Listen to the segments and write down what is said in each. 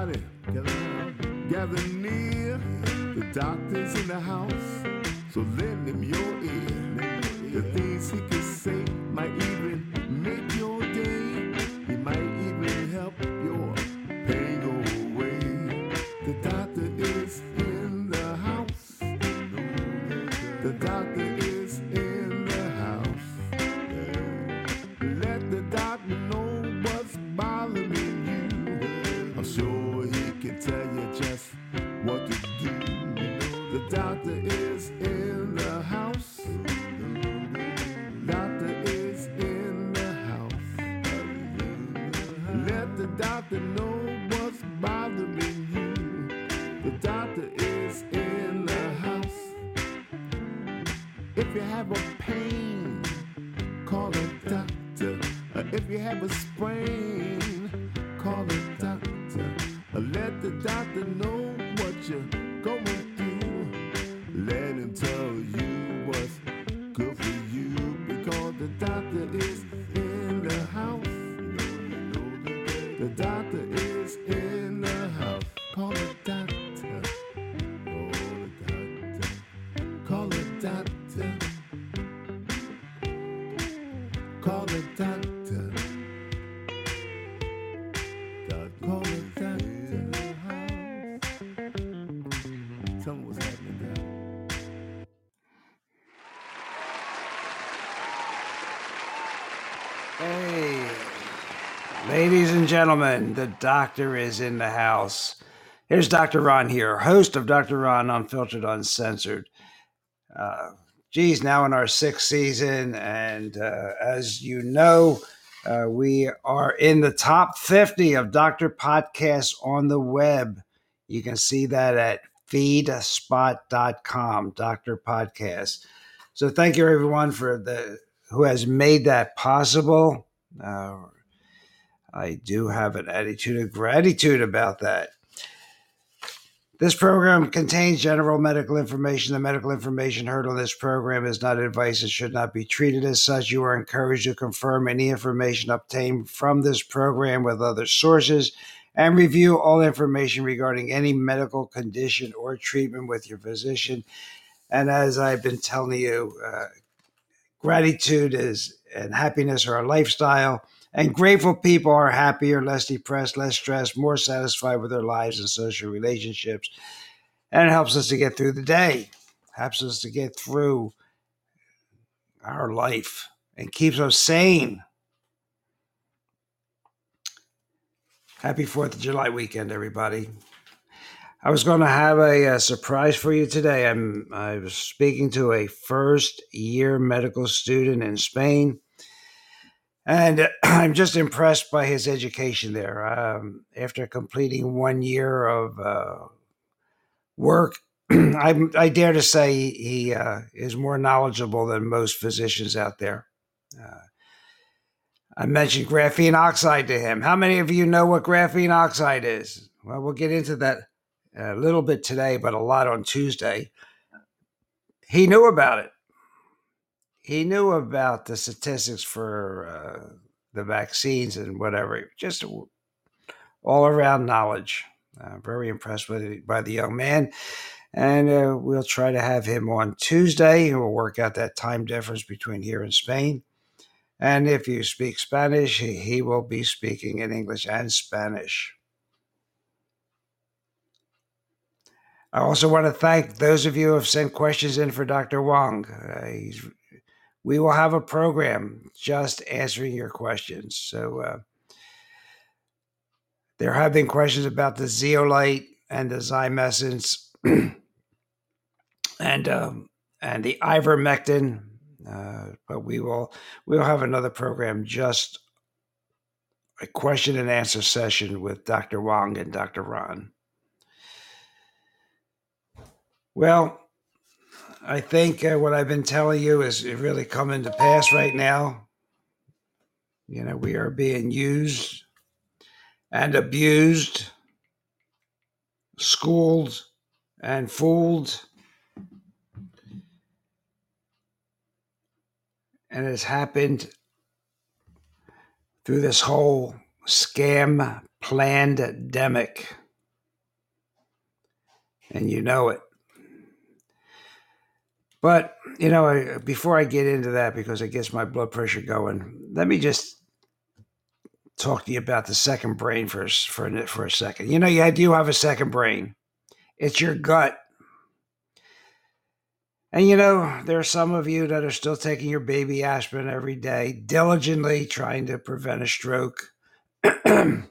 everybody, gather near. The doctor's in the house, so lend doctor. Call a doctor. Call a doctor. Tell me what's happening. Hey, ladies and gentlemen, the doctor is in the house. Here's Dr. Ron here, host of Dr. Ron Unfiltered Uncensored. Uh, geez, now in our sixth season, and uh, as you know, uh, we are in the top 50 of Doctor Podcasts on the web. You can see that at feedspot.com, Doctor Podcast. So thank you everyone for the who has made that possible. Uh, I do have an attitude of gratitude about that. This program contains general medical information. The medical information heard on this program is not advice and should not be treated as such. You are encouraged to confirm any information obtained from this program with other sources and review all information regarding any medical condition or treatment with your physician. And as I've been telling you, uh, gratitude is and happiness are a lifestyle. And grateful people are happier, less depressed, less stressed, more satisfied with their lives and social relationships. And it helps us to get through the day, helps us to get through our life, and keeps us sane. Happy 4th of July weekend, everybody. I was going to have a, uh surprise for you today. I'm I was speaking to a first year medical student in Spain, and I'm just impressed by his education there. Um, after completing one year of uh, work, I, I dare to say he uh, is more knowledgeable than most physicians out there. Uh, I mentioned graphene oxide to him. How many of you know what graphene oxide is? Well, we'll get into that a little bit today, but a lot on Tuesday. He knew about it. He knew about the statistics for uh, the vaccines and whatever, just all around knowledge. Uh, very impressed with it by the young man. And uh, we'll try to have him on Tuesday. We'll work out that time difference between here and Spain. And if you speak Spanish, he, he will be speaking in English and Spanish. I also want to thank those of you who have sent questions in for Dr. Wong. Uh, he's, we will have a program just answering your questions. So uh, there have been questions about the zeolite and the zymessence and um, and the ivermectin, uh, but we will we'll have another program just a question and answer session with Dr. Wong and Dr. Ron. Well, I think uh, what I've been telling you is really coming to pass right now. You know, we are being used and abused, schooled and fooled. And it's happened through this whole scam plandemic. And you know it. But, you know, before I get into that, because it gets my blood pressure going, let me just talk to you about the second brain for, for, for a second. You know, you do have a second brain, it's your gut. And you know, there are some of you that are still taking your baby aspirin every day, diligently trying to prevent a stroke. and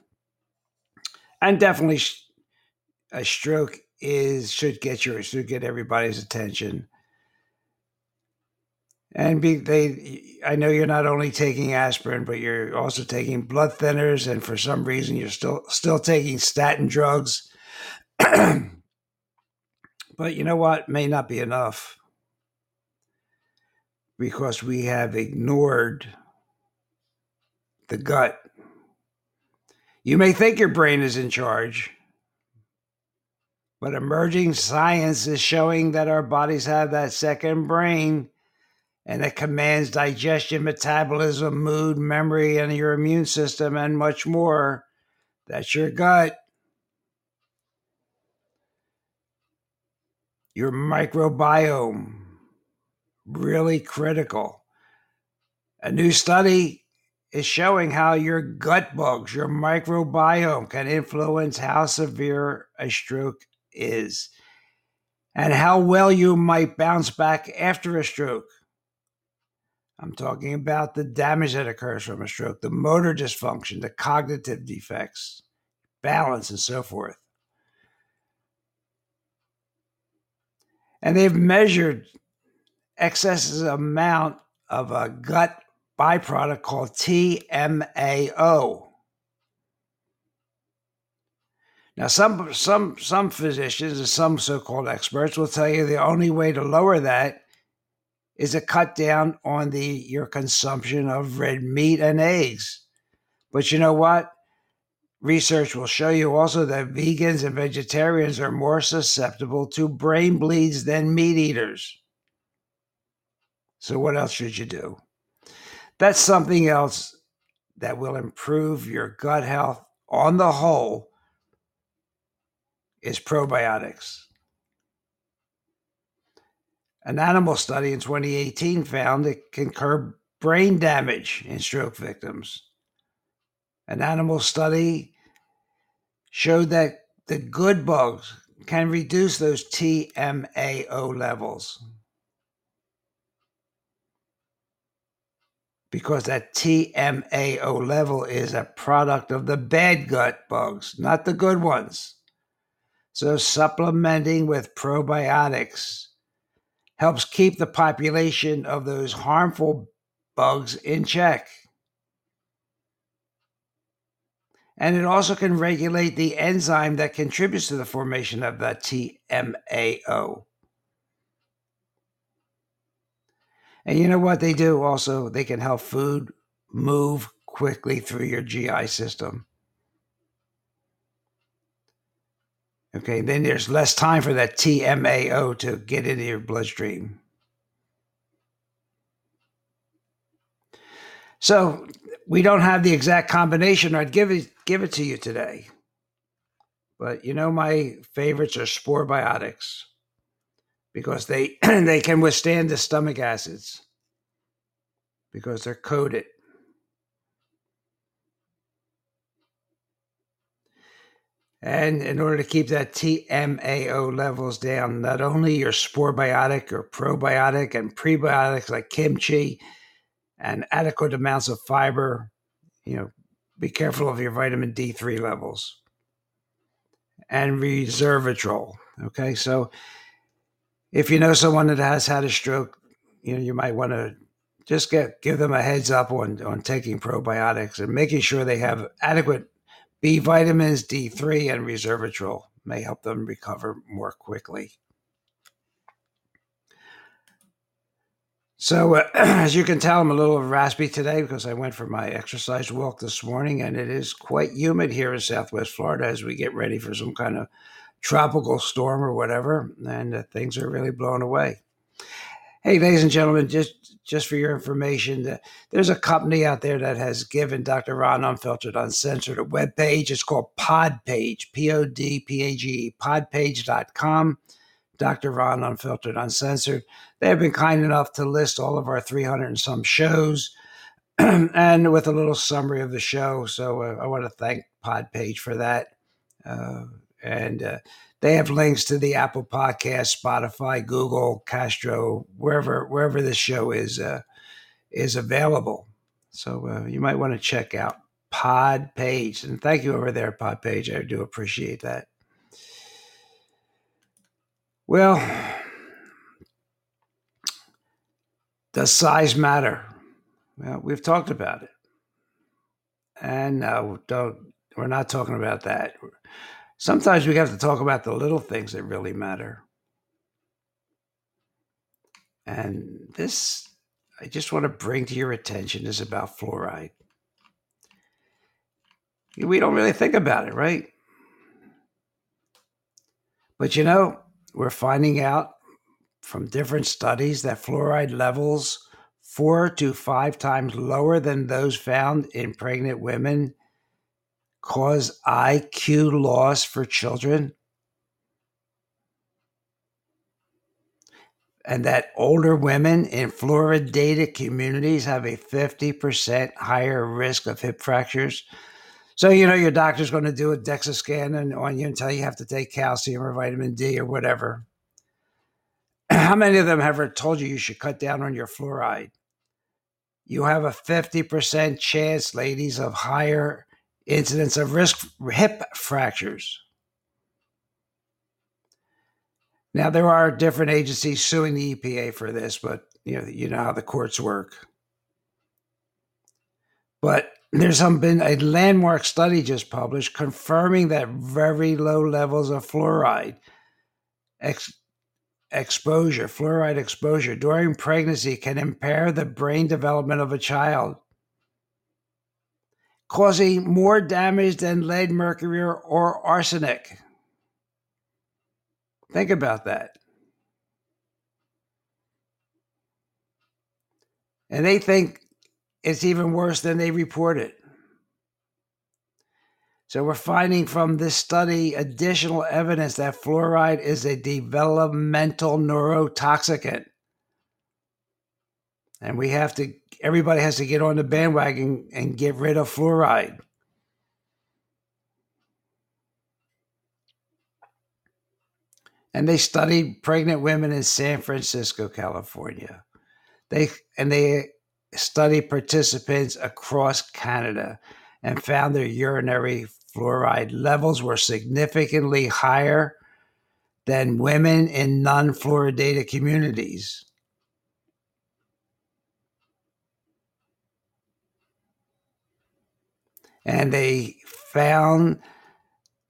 definitely a stroke is should get your should get everybody's attention. And be, they, I know you're not only taking aspirin, but you're also taking blood thinners, and for some reason you're still still taking statin drugs. but you know what? May not be enough because we have ignored the gut. You may think your brain is in charge, but emerging science is showing that our bodies have that second brain and it commands digestion, metabolism, mood, memory, and your immune system, and much more. That's your gut. Your microbiome, really critical. A new study is showing how your gut bugs, your microbiome, can influence how severe a stroke is and how well you might bounce back after a stroke. I'm talking about the damage that occurs from a stroke, the motor dysfunction, the cognitive defects, balance, and so forth. And they've measured excess amount of a gut byproduct called TMAO. Now, some some some physicians and some so-called experts will tell you the only way to lower that is a cut down on the your consumption of red meat and eggs. But you know what? Research will show you also that vegans and vegetarians are more susceptible to brain bleeds than meat eaters. So, what else should you do? That's something else that will improve your gut health on the whole is probiotics. An animal study in 2018 found it can curb brain damage in stroke victims. An animal study showed that the good bugs can reduce those TMAO levels. because that TMAO level is a product of the bad gut bugs, not the good ones. So, supplementing with probiotics helps keep the population of those harmful bugs in check. And it also can regulate the enzyme that contributes to the formation of the TMAO. And you know what they do also? They can help food move quickly through your GI system. Okay, then there's less time for that TMAO to get into your bloodstream. So we don't have the exact combination. I'd give it give it to you today. But you know my favorites are spore biotics because they they can withstand the stomach acids because they're coated. And in order to keep that TMAO levels down, not only your spore biotic or probiotic and prebiotics like kimchi and adequate amounts of fiber, you know, be careful of your vitamin D3 levels and resveratrol. Okay, so if you know someone that has had a stroke, you know, you might want to just get give them a heads up on, on taking probiotics and making sure they have adequate B vitamins, D3, and resveratrol may help them recover more quickly. So, uh, as you can tell, I'm a little raspy today because I went for my exercise walk this morning, and it is quite humid here in Southwest Florida as we get ready for some kind of tropical storm or whatever, and uh, things are really blown away. Hey, ladies and gentlemen, just just for your information, there's a company out there that has given Dr. Ron Unfiltered Uncensored a web page. It's called Podpage, P O D P A G E, podpage.com. Dr. Ron Unfiltered Uncensored. They have been kind enough to list all of our 300 and some shows and with a little summary of the show. So uh, I want to thank Podpage for that. Uh, and uh, they have links to the Apple Podcast, Spotify, Google, Castro, wherever wherever this show is uh, is available. So uh, you might want to check out Pod Page. And thank you over there, Pod Page. I do appreciate that. Well, does size matter? Well, we've talked about it, and uh, don't. We're not talking about that sometimes we have to talk about the little things that really matter. And this, I just want to bring to your attention, is about fluoride. We don't really think about it, right? But you know, we're finding out from different studies that fluoride levels four to five times lower than those found in pregnant women cause IQ loss for children? And that older women in fluoridated communities have a 50% higher risk of hip fractures. So, you know, your doctor's going to do a DEXA scan on you and tell you have to take calcium or vitamin D or whatever. How many of them have ever told you you should cut down on your fluoride? You have a 50% chance, ladies, of higher incidence of risk hip fractures. Now there are different agencies suing the EPA for this, but you know you know how the courts work. But there's been a landmark study just published confirming that very low levels of fluoride ex- exposure, fluoride exposure during pregnancy can impair the brain development of a child causing more damage than lead, mercury, or, arsenic. Think about that. And they think it's even worse than they reported. So we're finding from this study additional evidence that fluoride is a developmental neurotoxicant. And we have to everybody has to get on the bandwagon and get rid of fluoride. And they studied pregnant women in San Francisco, California. They and they studied participants across Canada and found their urinary fluoride levels were significantly higher than women in non-fluoridated communities. And they found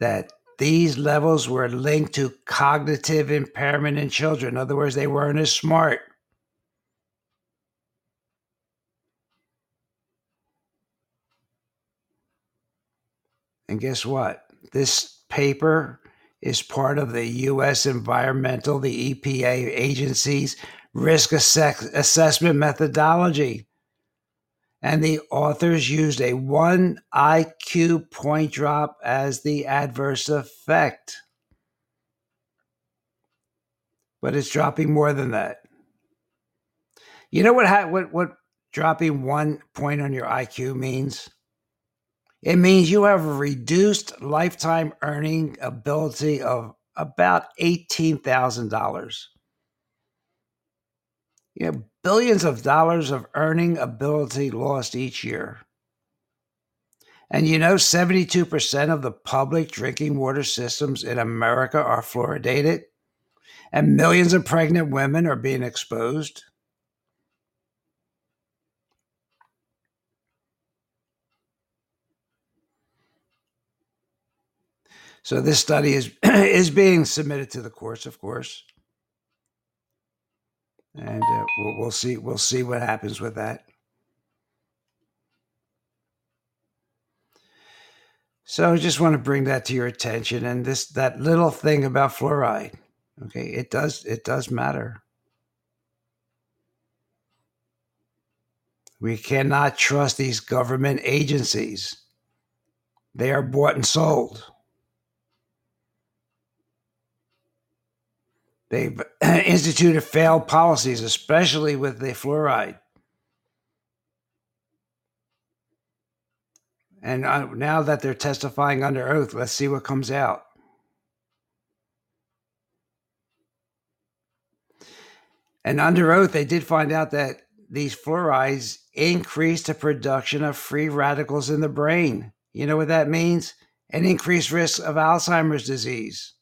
that these levels were linked to cognitive impairment in children. In other words, they weren't as smart. And guess what? This paper is part of the U.S. environmental, the EPA agency's risk assess- assessment methodology and the authors used a one IQ point drop as the adverse effect. But it's dropping more than that. You know what, ha- what, what dropping one point on your IQ means? It means you have a reduced lifetime earning ability of about $18,000. You know, billions of dollars of earning ability lost each year. And you know, 72% of the public drinking water systems in America are fluoridated, and millions of pregnant women are being exposed. So this study is is being submitted to the courts, of course and uh, we'll, we'll see. We'll see what happens with that. So I just want to bring that to your attention, and this that little thing about fluoride. Okay, it does it does matter. We cannot trust these government agencies. They are bought and sold. They've instituted failed policies, especially with the fluoride. And uh, now that they're testifying under oath, let's see what comes out. And under oath, they did find out that these fluorides increase the production of free radicals in the brain. You know what that means? An increased risk of Alzheimer's disease.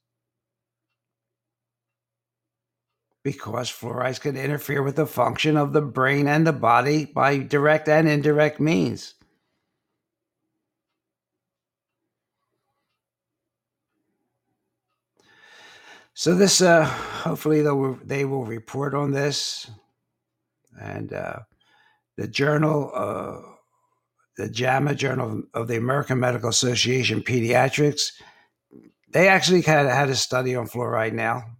Because fluorides can interfere with the function of the brain and the body by direct and indirect means. So this, uh, hopefully, they will, report on this, and uh, the journal, uh, the JAMA Journal of the American Medical Association Pediatrics, they actually had had a study on fluoride now,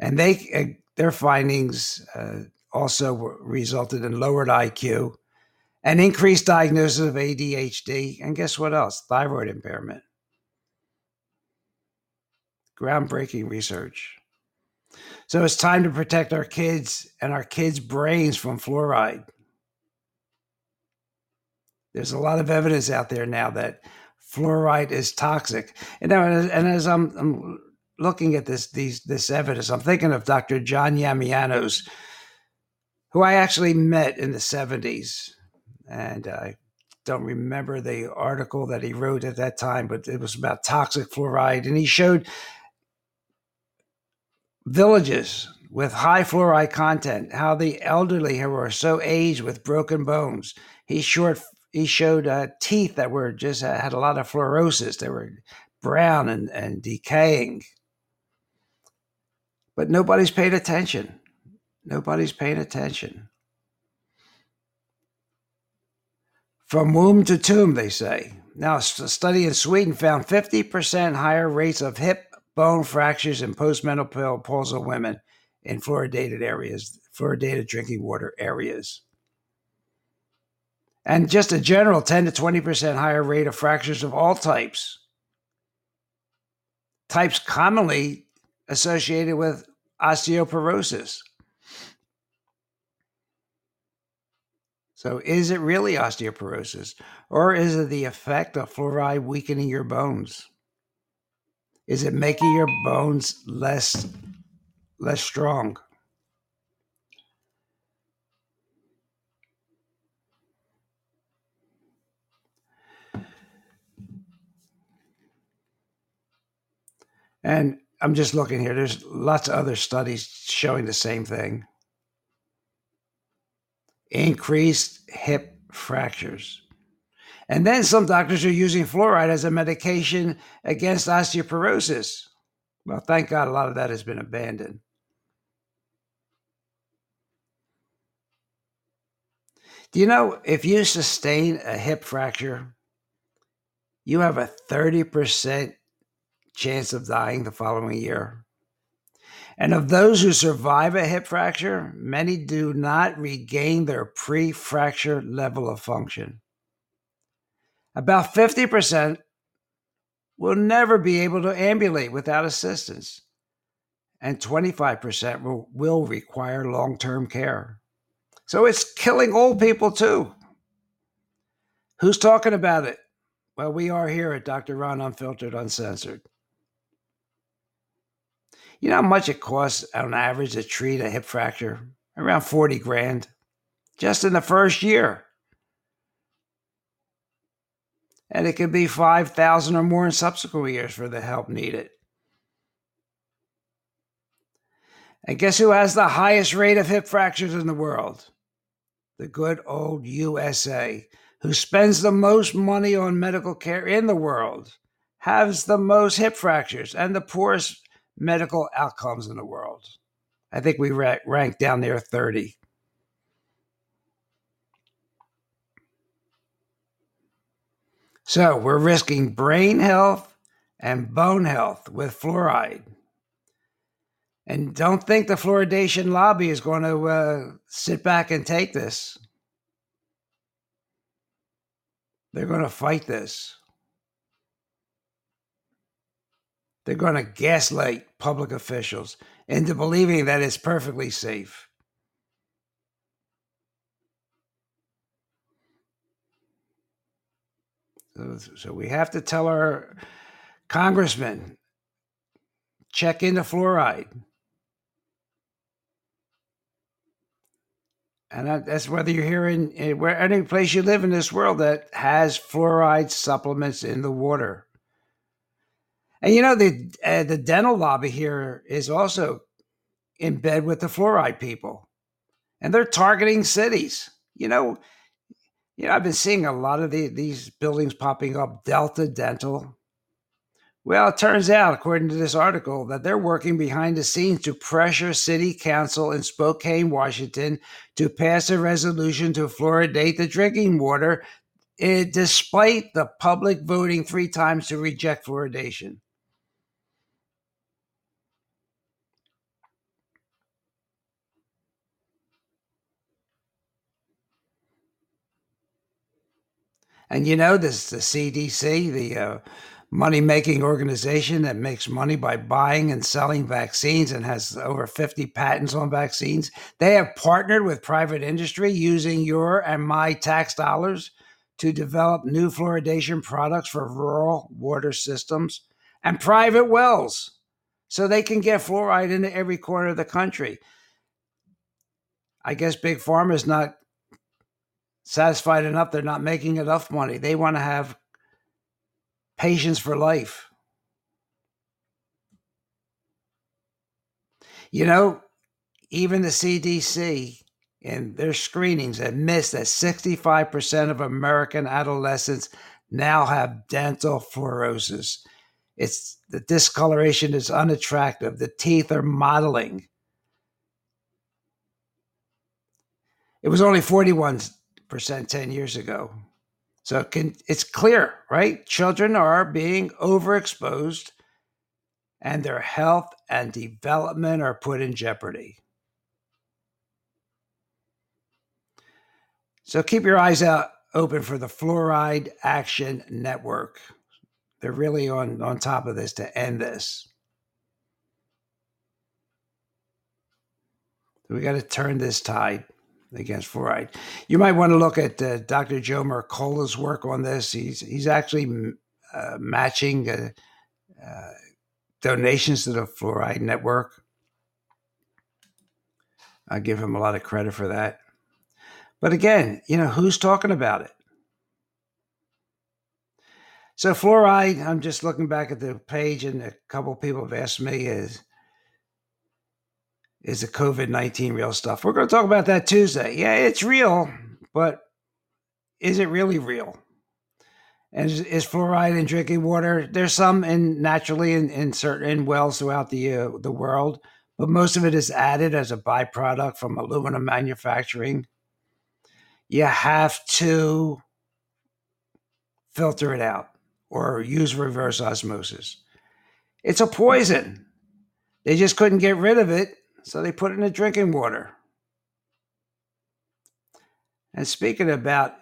and they uh, their findings uh, also resulted in lowered IQ, and increased diagnosis of ADHD, and guess what else? Thyroid impairment groundbreaking research. So it's time to protect our kids and our kids' brains from fluoride. There's a lot of evidence out there now that fluoride is toxic. And now, and as I'm, I'm looking at this these this evidence, I'm thinking of Dr. John Yiamouyiannis, who I actually met in the 70s, and I don't remember the article that he wrote at that time, but it was about toxic fluoride, and he showed villages with high fluoride content, how the elderly who were so aged with broken bones. He short he showed uh, teeth that were just uh, had a lot of fluorosis. They were brown and, and decaying. But nobody's paid attention. Nobody's paying attention. From womb to tomb, they say. Now, a study in Sweden found 50% higher rates of hip bone fractures in postmenopausal women in fluoridated areas, fluoridated drinking water areas. And just a general 10 to 20% higher rate of fractures of all types. Types commonly associated with osteoporosis. So, is it really osteoporosis, or is it the effect of fluoride weakening your bones? Is it making your bones less less strong? And I'm just looking here. There's lots of other studies showing the same thing. Increased hip fractures. And then some doctors are using fluoride as a medication against osteoporosis. Well, thank God a lot of that has been abandoned. Do you know if you sustain a hip fracture, you have a 30% chance of dying the following year? And of those who survive a hip fracture, many do not regain their pre fracture level of function. About 50% will never be able to ambulate without assistance, and 25% will, will require long term care. So it's killing old people too. Who's talking about it? Well, we are here at Dr. Ron Unfiltered Uncensored. You know how much it costs on average to treat a hip fracture? Around 40 grand just in the first year and it could be 5,000 or more in subsequent years for the help needed. And guess who has the highest rate of hip fractures in the world? The good old USA, who spends the most money on medical care in the world, has the most hip fractures and the poorest medical outcomes in the world. I think we rank down there 30. So we're risking brain health and bone health with fluoride. And don't think the fluoridation lobby is going to uh, sit back and take this. They're going to fight this. They're going to gaslight public officials into believing that it's perfectly safe. So, we have to tell our congressmen check into fluoride. And that's whether you're here in, where any place you live in this world that has fluoride supplements in the water. And you know the uh, the dental lobby here is also in bed with the fluoride people, and they're targeting cities. You know, you know I've been seeing a lot of the, these buildings popping up. Delta Dental. Well, it turns out, according to this article, that they're working behind the scenes to pressure City Council in Spokane, Washington, to pass a resolution to fluoridate the drinking water, eh, despite the public voting three times to reject fluoridation. And you know, this the CDC, the uh, money making organization that makes money by buying and selling vaccines and has over 50 patents on vaccines. They have partnered with private industry using your and my tax dollars to develop new fluoridation products for rural water systems and private wells so they can get fluoride into every corner of the country. I guess Big Pharma is not satisfied enough. They're not making enough money. They want to have patients for life. You know, even the CDC in their screenings admits that 65% of American adolescents now have dental fluorosis. It's the discoloration is unattractive. The teeth are mottling. It was only 41 percent 10 years ago. So it can, it's clear, right? Children are being overexposed and their health and development are put in jeopardy. So keep your eyes out open for the Fluoride Action Network. They're really on, on top of this to end this. we got to turn this tide against fluoride. You might want to look at uh, Dr. Joe Mercola's work on this. He's he's actually uh, matching uh, uh, donations to the Fluoride Network. I give him a lot of credit for that. But again, you know, who's talking about it? So fluoride, I'm just looking back at the page, and a couple people have asked me is is the COVID 19 real stuff? We're going to talk about that Tuesday. Yeah, it's real, but is it really real? And is, is fluoride in drinking water? There's some in naturally in, in certain in wells throughout the uh, the world, but most of it is added as a byproduct from aluminum manufacturing. You have to filter it out or use reverse osmosis. It's a poison. They just couldn't get rid of it so they put it in the drinking water. And speaking about,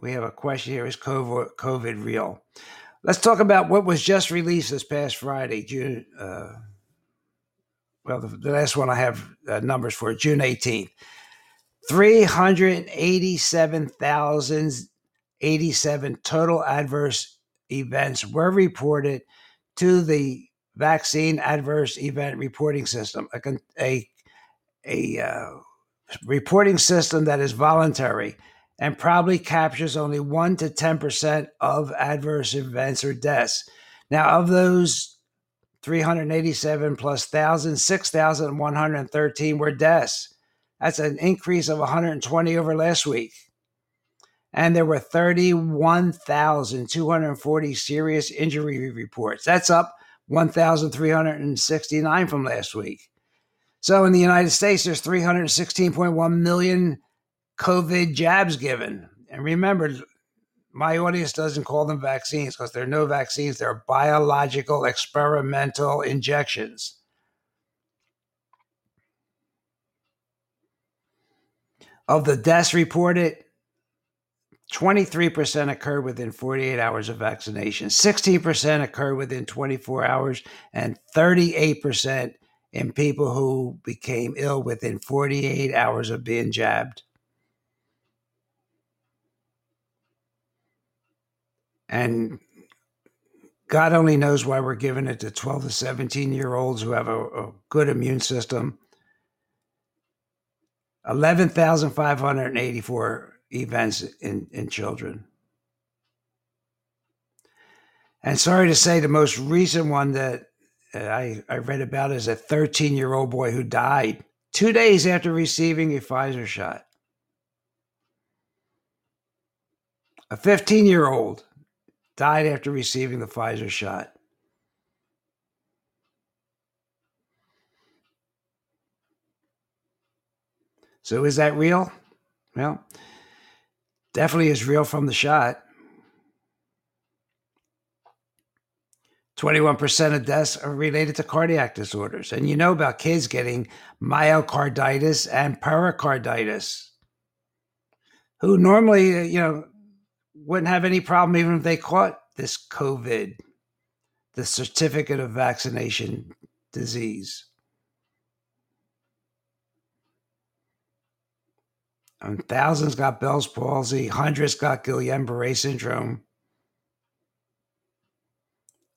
we have a question here is COVID, real? Let's talk about what was just released this past Friday, June. Uh, well, the, the, last one I have uh, numbers for June 18th. 387,087 total adverse events were reported to the vaccine adverse event reporting system, a, a, a uh, reporting system that is voluntary and probably captures only 1 to 10% of adverse events or deaths. Now, of those 387 plus 1,000, 6,113 were deaths. That's an increase of 120 over last week. And there were 31,240 serious injury reports. That's up 1,369 from last week. So in the United States, there's 316.1 million COVID jabs given. And remember, my audience doesn't call them vaccines because they're no vaccines, they're biological experimental injections. Of the deaths reported, 23% occurred within 48 hours of vaccination, 16% occurred within 24 hours, and 38% in people who became ill within 48 hours of being jabbed. And God only knows why we're giving it to 12 to 17 year olds who have a, a good immune system. 11,584 events in, in children. And sorry to say, the most recent one that I, I read about is a 13 year old boy who died two days after receiving a Pfizer shot. A 15 year old died after receiving the Pfizer shot. So is that real? Well, definitely is real from the shot. 21% of deaths are related to cardiac disorders. And you know about kids getting myocarditis and pericarditis, who normally, uh, you know, wouldn't have any problem even if they caught this COVID, the certificate of vaccination disease. And thousands got Bell's palsy, hundreds got Guillain-Barré syndrome,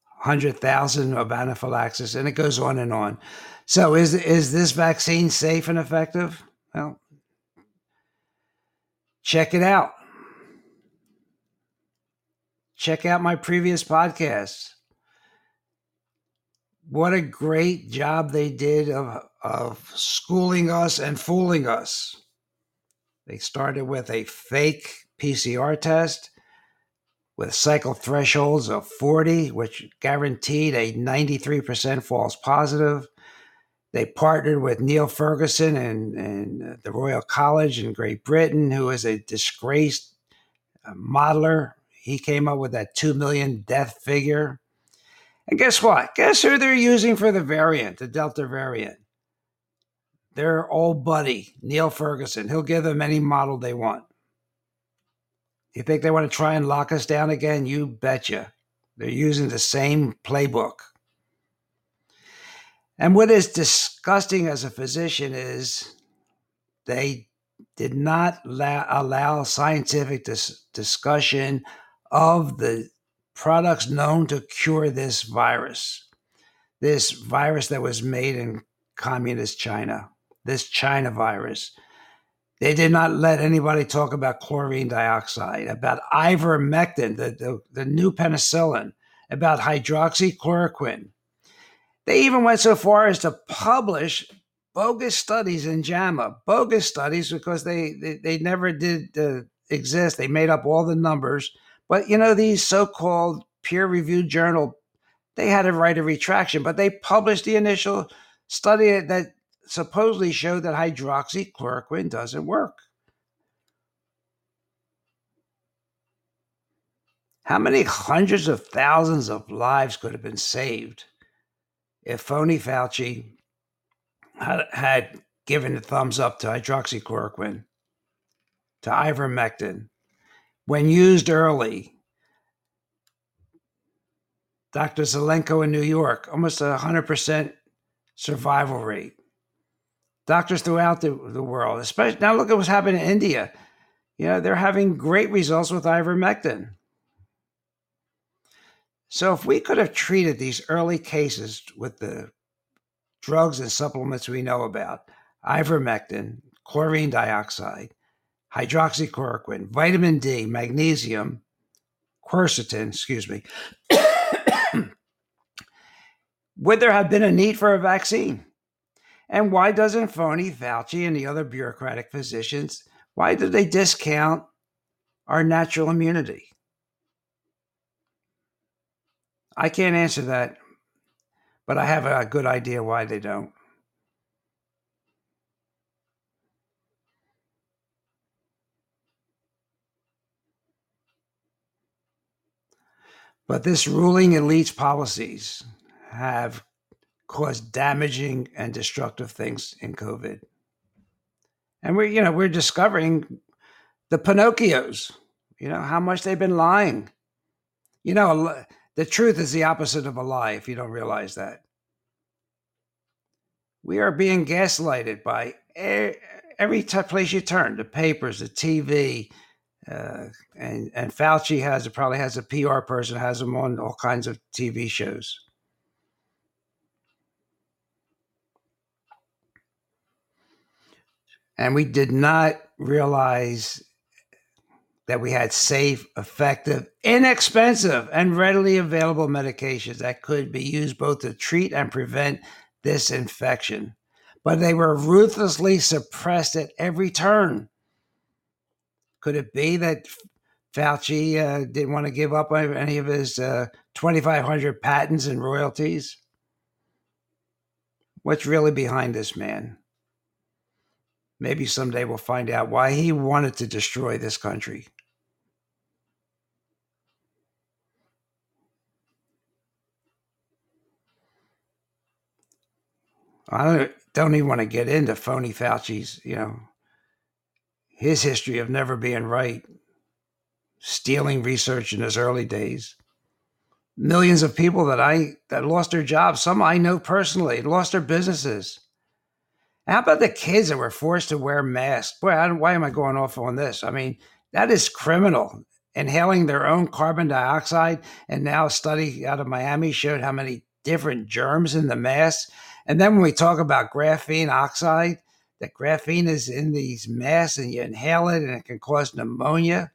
hundred thousand of anaphylaxis, and it goes on and on. So, is is this vaccine safe and effective? Well, check it out. Check out my previous podcasts. What a great job they did of of schooling us and fooling us. They started with a fake PCR test with cycle thresholds of 40, which guaranteed a 93% false positive. They partnered with Neil Ferguson and, and the Royal College in Great Britain, who is a disgraced uh, modeler. He came up with that 2 million death figure. And guess what? Guess who they're using for the variant, the Delta variant? Their old buddy, Neil Ferguson. He'll give them any model they want. You think they want to try and lock us down again? You betcha. They're using the same playbook. And what is disgusting as a physician is they did not la- allow scientific dis- discussion of the products known to cure this virus, this virus that was made in communist China this China virus. They did not let anybody talk about chlorine dioxide, about ivermectin, the, the, the new penicillin, about hydroxychloroquine. They even went so far as to publish bogus studies in JAMA, bogus studies because they, they, they never did uh, exist. They made up all the numbers. But, you know, these so called peer reviewed journal, they had to write a retraction, but they published the initial study that supposedly showed that hydroxychloroquine doesn't work. How many hundreds of thousands of lives could have been saved if phony Fauci had, had given a thumbs up to hydroxychloroquine, to ivermectin, when used early? Dr. Zelenko in New York, almost a 100% survival rate doctors throughout the, the world, especially now look at what's happening in India. You know, they're having great results with ivermectin. So if we could have treated these early cases with the drugs and supplements we know about, ivermectin, chlorine dioxide, hydroxychloroquine, vitamin D, magnesium, quercetin, excuse me, would there have been a need for a vaccine? And why doesn't phony Fauci and the other bureaucratic physicians, why do they discount our natural immunity? I can't answer that, but I have a good idea why they don't. But this ruling elite's policies have cause damaging and destructive things in COVID. And we're, you know, we're discovering the Pinocchios. You know, how much they've been lying. You know, the truth is the opposite of a lie if you don't realize that. We are being gaslighted by every place you turn the papers, the TV. Uh, and, and Fauci has it, probably has a PR person, has them on all kinds of TV shows. And we did not realize that we had safe, effective, inexpensive, and readily available medications that could be used both to treat and prevent this infection. But they were ruthlessly suppressed at every turn. Could it be that Fauci uh, didn't want to give up any of his uh, 2,500 patents and royalties? What's really behind this man? Maybe someday we'll find out why he wanted to destroy this country. I don't, don't even want to get into phony Fauci's, you know, his history of never being right, stealing research in his early days. Millions of people that I that lost their jobs, some I know personally, lost their businesses. How about the kids that were forced to wear masks? Boy, why am I going off on this? I mean, that is criminal. Inhaling their own carbon dioxide, and now a study out of Miami showed how many different germs in the mask and then when we talk about graphene oxide, that graphene is in these masks and you inhale it and it can cause pneumonia.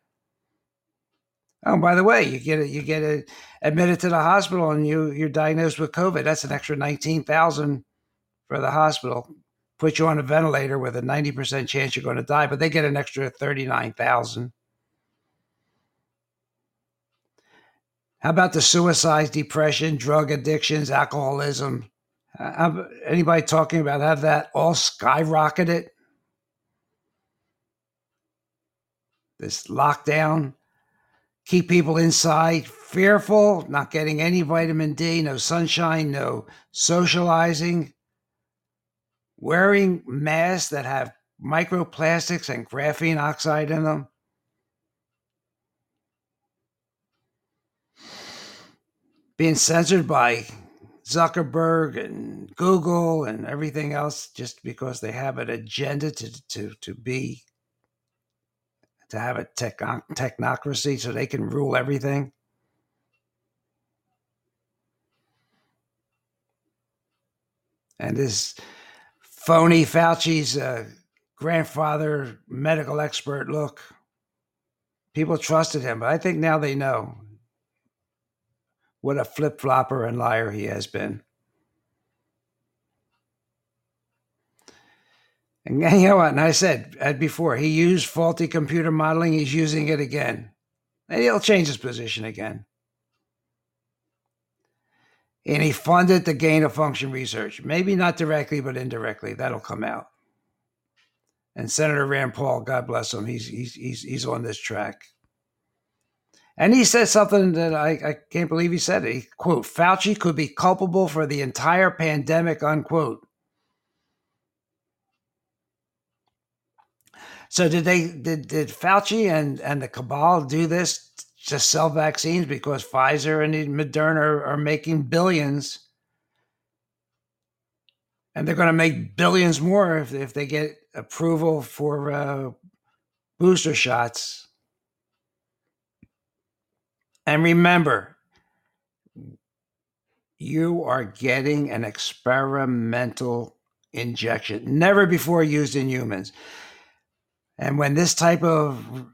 Oh, by the way, you get it, you get it admitted to the hospital and you you're diagnosed with COVID. That's an extra nineteen thousand for the hospital. Put you on a ventilator with a ninety percent chance you're going to die, but they get an extra thirty nine thousand. How about the suicides, depression, drug addictions, alcoholism, uh, anybody talking about have that all skyrocketed? This lockdown, keep people inside, fearful, not getting any vitamin D, no sunshine, no socializing, wearing masks that have microplastics and graphene oxide in them. Being censored by Zuckerberg and Google and everything else just because they have an agenda to to to be to have a tech, technocracy so they can rule everything. And this phony Fauci's uh, grandfather, medical expert look, people trusted him, but I think now they know what a flip flopper and liar he has been. And you know what? And I said uh, before, he used faulty computer modeling. He's using it again. And he'll change his position again. And he funded the gain of function research. Maybe not directly, but indirectly. That'll come out. And Senator Rand Paul, God bless him, he's, he's, he's, he's on this track. And he said something that I, I can't believe he said. He, quote, Fauci could be culpable for the entire pandemic, unquote. So did they did, did Fauci and, and the cabal do this to sell vaccines because Pfizer and Moderna are, are making billions? And they're going to make billions more if, if they get approval for uh, booster shots. And remember, you are getting an experimental injection, never before used in humans. And when this type of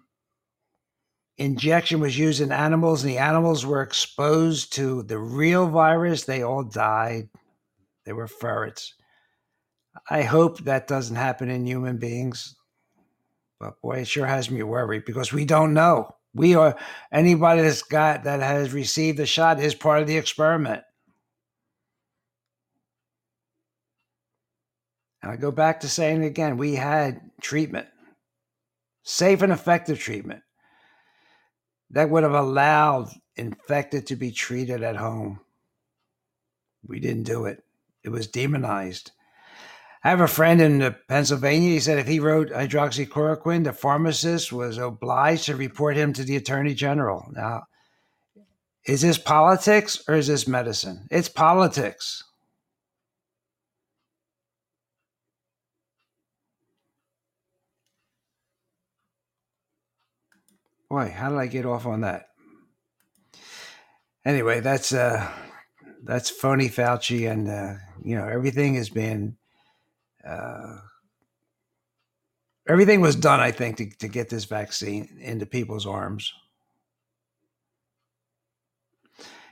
injection was used in animals and the animals were exposed to the real virus, they all died. They were ferrets. I hope that doesn't happen in human beings. But boy, it sure has me worried because we don't know. We are anybody that's got that has received the shot is part of the experiment. And I go back to saying again, we had treatment, safe and effective treatment that would have allowed infected to be treated at home. We didn't do it. It was demonized. I have a friend in Pennsylvania. He said if he wrote hydroxychloroquine, the pharmacist was obliged to report him to the attorney general. Now, is this politics or is this medicine? It's politics. Boy, how did I get off on that? Anyway, that's uh, that's phony Fauci, and uh, you know everything has been uh, everything was done, I think, to, to get this vaccine into people's arms.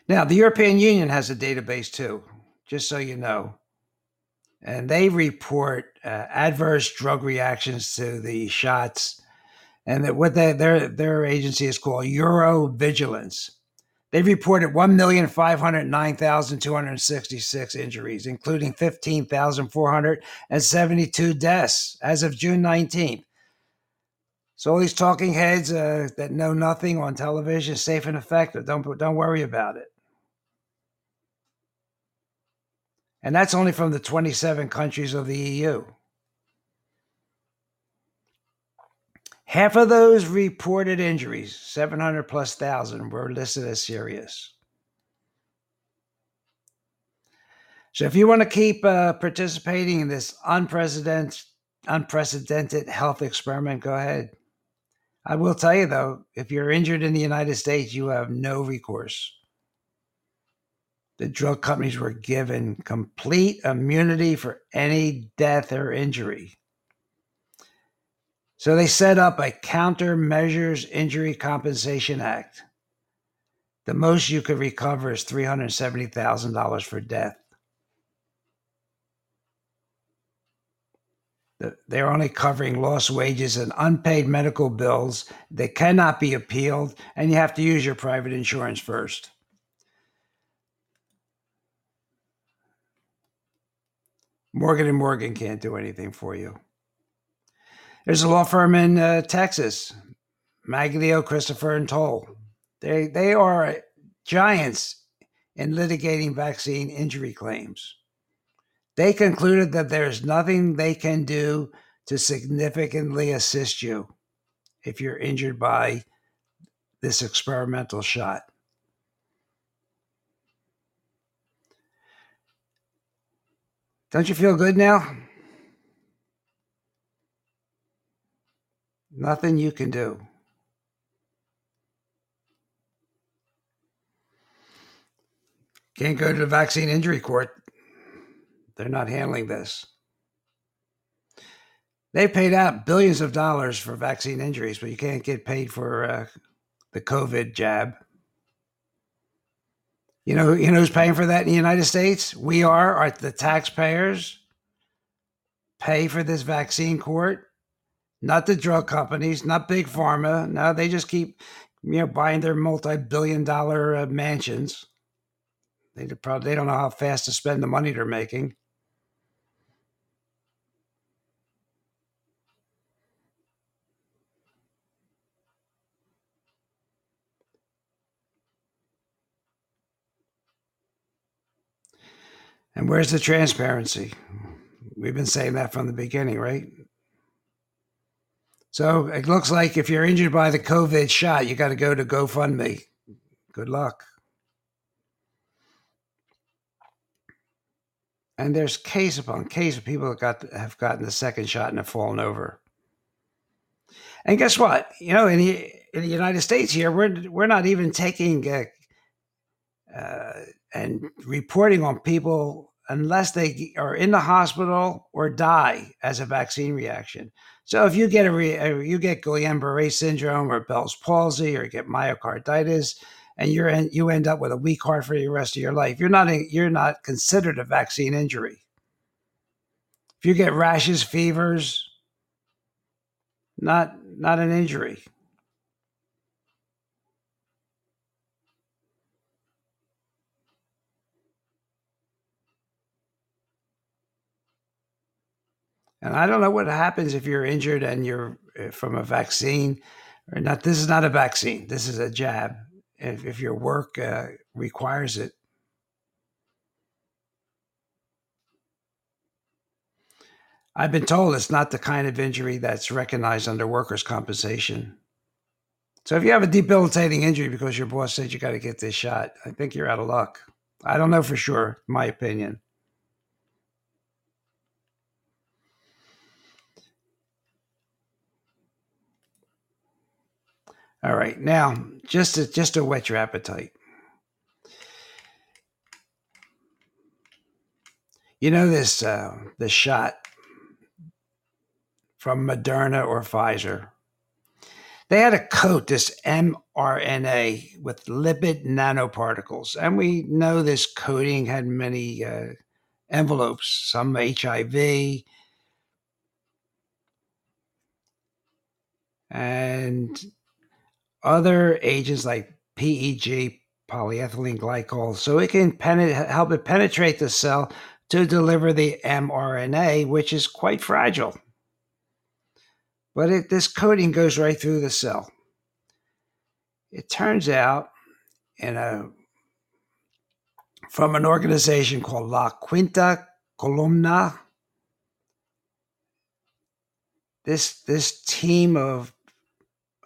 Now, the European Union has a database too, just so you know. And they report uh, adverse drug reactions to the shots, and that what they, their their agency is called EudraVigilance. They've reported 1,509,266 injuries, including 15,472 deaths as of June 19th. So all these talking heads uh, that know nothing on television, safe and effective. Don't don't worry about it. And that's only from the 27 countries of the EU. Half of those reported injuries, 700 plus thousand, were listed as serious. So if you want to keep uh, participating in this unprecedented, unprecedented health experiment, go ahead. I will tell you though, if you're injured in the United States, you have no recourse. The drug companies were given complete immunity for any death or injury. So they set up a Countermeasures Injury Compensation Act. The most you could recover is $370,000 for death. They're only covering lost wages and unpaid medical bills. They cannot be appealed, and you have to use your private insurance first. Morgan and Morgan can't do anything for you. There's a law firm in uh, Texas, Maglio, Christopher, and Toale. They they are giants in litigating vaccine injury claims. They concluded that there's nothing they can do to significantly assist you if you're injured by this experimental shot. Don't you feel good now? Nothing you can do. Can't go to the vaccine injury court. They're not handling this. They paid out billions of dollars for vaccine injuries, but you can't get paid for uh, the COVID jab. You know, you know who's paying for that in the United States? We are, are the taxpayers pay for this vaccine court not the drug companies, not big pharma. No, they just keep you know buying their multi-billion-dollar uh, mansions. They probably they don't know how fast to spend the money they're making. And where's the transparency? We've been saying that from the beginning, right? So it looks like if you're injured by the COVID shot, you got to go to GoFundMe. Good luck. And there's case upon case of people that got have gotten the second shot and have fallen over. And guess what? You know, in the in the United States here, we're we're not even taking uh, uh, and reporting on people unless they are in the hospital or die as a vaccine reaction. So if you get a, re, uh, you get Guillain-Barré syndrome or Bell's palsy or get myocarditis, and you're in, you end up with a weak heart for the rest of your life, you're not you're not considered a vaccine injury. If you get rashes, fevers, not not an injury. And I don't know what happens if you're injured and you're eh, from a vaccine or not. This is not a vaccine. This is a jab. If, if your work uh, requires it. I've been told it's not the kind of injury that's recognized under workers' compensation. So if you have a debilitating injury because your boss said you got to get this shot, I think you're out of luck. I don't know for sure, my opinion. All right, now just to just to whet your appetite. You know this uh, the shot from Moderna or Pfizer. They had to coat this mRNA with lipid nanoparticles, and we know this coating had many uh, envelopes, some HIV, and other agents like PEG, polyethylene glycol, so it can help it penetrate the cell to deliver the mRNA, which is quite fragile. But it, this coating goes right through the cell. It turns out, in a from an organization called La Quinta Columna, this this team of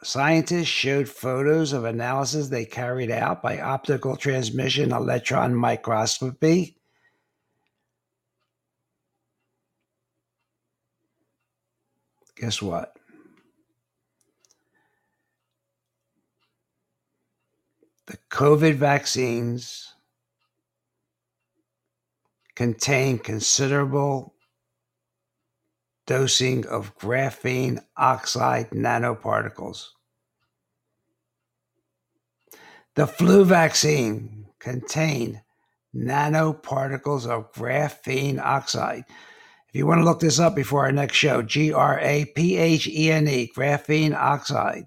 Scientists showed photos of analysis they carried out by optical transmission electron microscopy. Guess what? The COVID vaccines contain considerable dosing of graphene oxide nanoparticles. The flu vaccine contained nanoparticles of graphene oxide. If you want to look this up before our next show, G R A P H E N E, graphene oxide.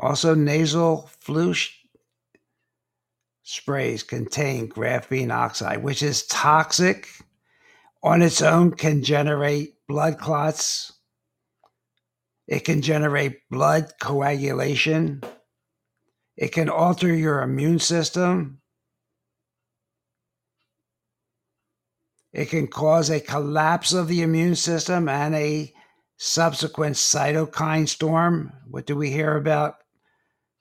Also, nasal flu sh- sprays contain graphene oxide, which is toxic on its own can generate blood clots. It can generate blood coagulation. It can alter your immune system. It can cause a collapse of the immune system and a subsequent cytokine storm. What do we hear about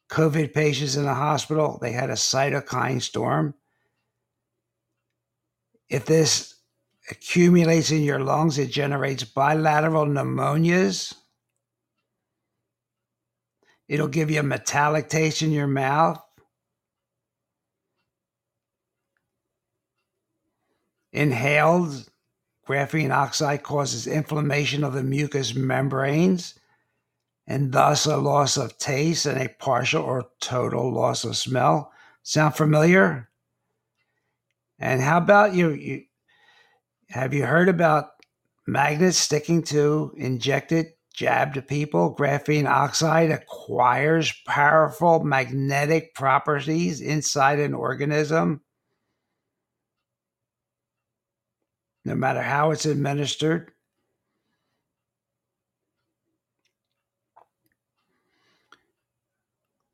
COVID patients in the hospital? They had a cytokine storm. If this accumulates in your lungs. It generates bilateral pneumonias. It'll give you a metallic taste in your mouth. Inhaled graphene oxide causes inflammation of the mucous membranes and thus a loss of taste and a partial or total loss of smell. Sound familiar? And how about you, you have you heard about magnets sticking to injected, jabbed people? Graphene oxide acquires powerful magnetic properties inside an organism. No matter how it's administered.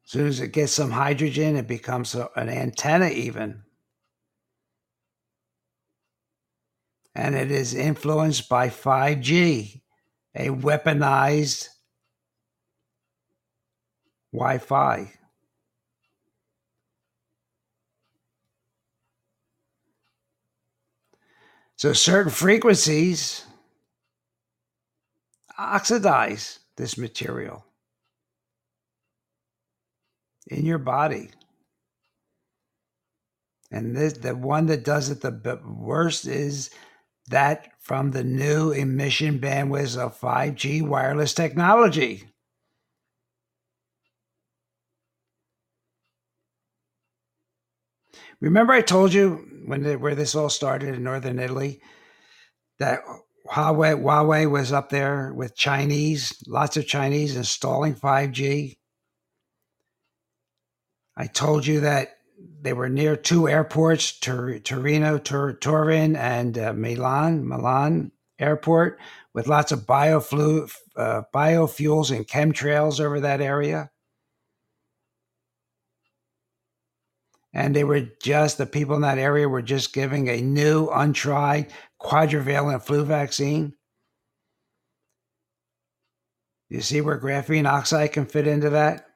As soon as it gets some hydrogen, it becomes a, an antenna, even. And it is influenced by 5G, a weaponized Wi Fi. So, certain frequencies oxidize this material in your body. And this, the one that does it the worst is that from the new emission bandwidths of 5G wireless technology. Remember, I told you when the, where this all started in northern Italy that Huawei, Huawei was up there with Chinese, lots of Chinese installing 5G. I told you that they were near two airports, Tur- Torino, Tur- Turin, and uh, Milan, Milan Airport, with lots of bioflu- uh, biofuels and chemtrails over that area. and they were just the people in that area were just giving a new, untried quadrivalent flu vaccine. You see where graphene oxide can fit into that?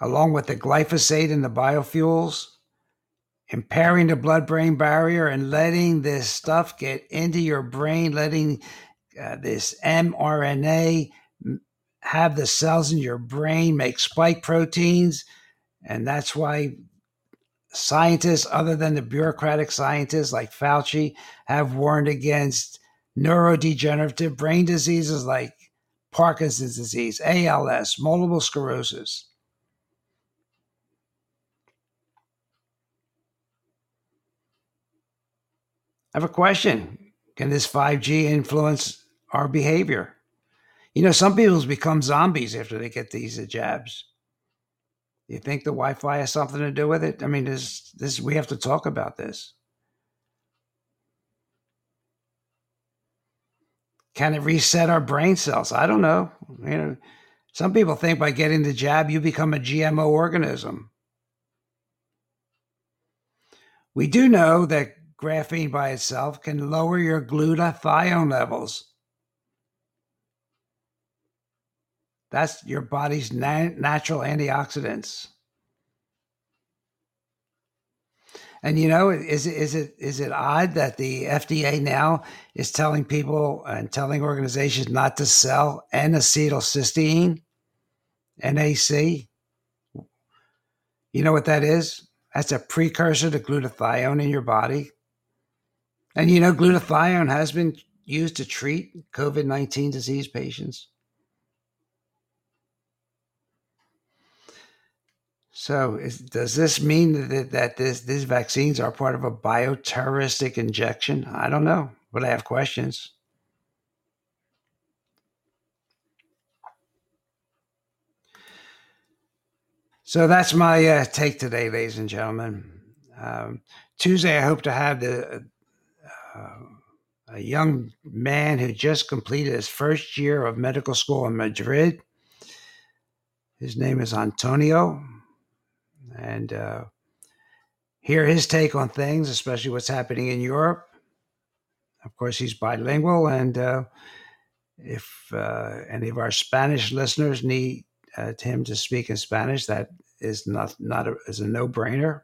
Along with the glyphosate and the biofuels, impairing the blood brain barrier and letting this stuff get into your brain, letting uh, this mRNA have the cells in your brain make spike proteins. And that's why scientists, other than the bureaucratic scientists like Fauci, have warned against neurodegenerative brain diseases like Parkinson's disease, ALS, multiple sclerosis. I have a question. Can this 5G influence our behavior? You know, some people become zombies after they get these jabs. You think the Wi-Fi has something to do with it? I mean, this this we have to talk about this. Can it reset our brain cells? I don't know. You know, some people think by getting the jab you become a GMO organism. We do know that graphene by itself can lower your glutathione levels. That's your body's na- natural antioxidants. And you know, is it is it is it odd that the FDA now is telling people and telling organizations not to sell N-acetylcysteine, NAC? You know what that is? That's a precursor to glutathione in your body. And you know, glutathione has been used to treat COVID 19 disease patients. So, is, does this mean that, that this, these vaccines are part of a bioterroristic injection? I don't know, but I have questions. So that's my uh, take today, ladies and gentlemen. Um, Tuesday, I hope to have the a young man who just completed his first year of medical school in Madrid. His name is Antonio, and uh, hear his take on things, especially what's happening in Europe. Of course, he's bilingual, and uh, if uh, any of our Spanish listeners need uh, him to speak in Spanish, that is not not a, is a no brainer.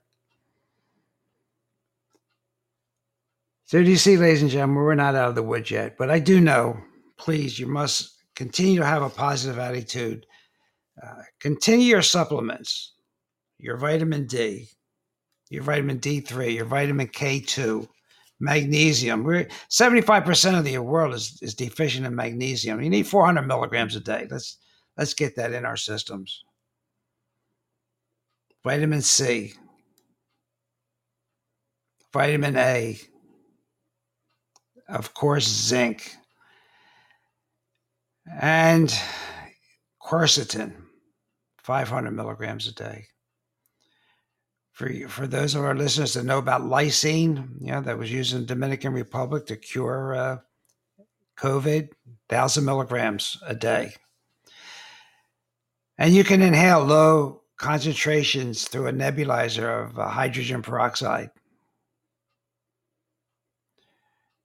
So, do you see, ladies and gentlemen, we're not out of the woods yet, but I do know, please, you must continue to have a positive attitude. Uh, continue your supplements, your vitamin D, your vitamin D3, your vitamin K2, magnesium. We're 75% of the world is, is deficient in magnesium. You need 400 milligrams a day. Let's let's get that in our systems. Vitamin C, vitamin A, of course, zinc, and quercetin, 500 milligrams a day. For, for those of our listeners that know about lysine, you know, that was used in the Dominican Republic to cure uh, COVID, 1,000 milligrams a day. And you can inhale low concentrations through a nebulizer of uh, hydrogen peroxide.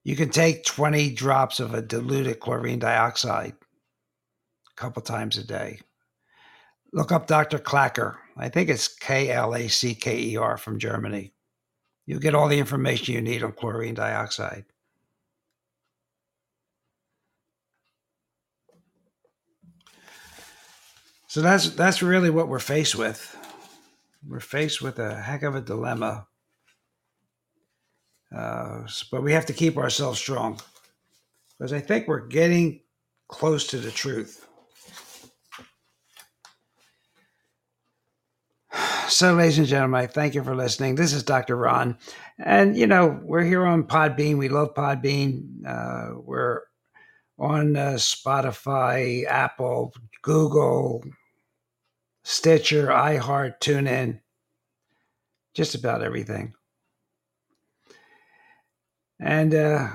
You can take 20 drops of a diluted chlorine dioxide a couple times a day. Look up Dr. Klacker. I think it's K L A C K E R from Germany. You'll get all the information you need on chlorine dioxide. So that's that's really what we're faced with. We're faced with a heck of a dilemma. Uh, but we have to keep ourselves strong because I think we're getting close to the truth. So, ladies and gentlemen, thank you for listening. This is Dr. Ron. And, you know, we're here on Podbean. We love Podbean. Uh, we're on uh, Spotify, Apple, Google, Stitcher, iHeart, TuneIn, just about everything. And uh,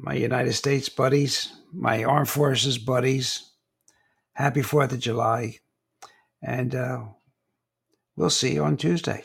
my United States buddies, my Armed Forces buddies, happy 4th of July. And uh, We'll see you on Tuesday.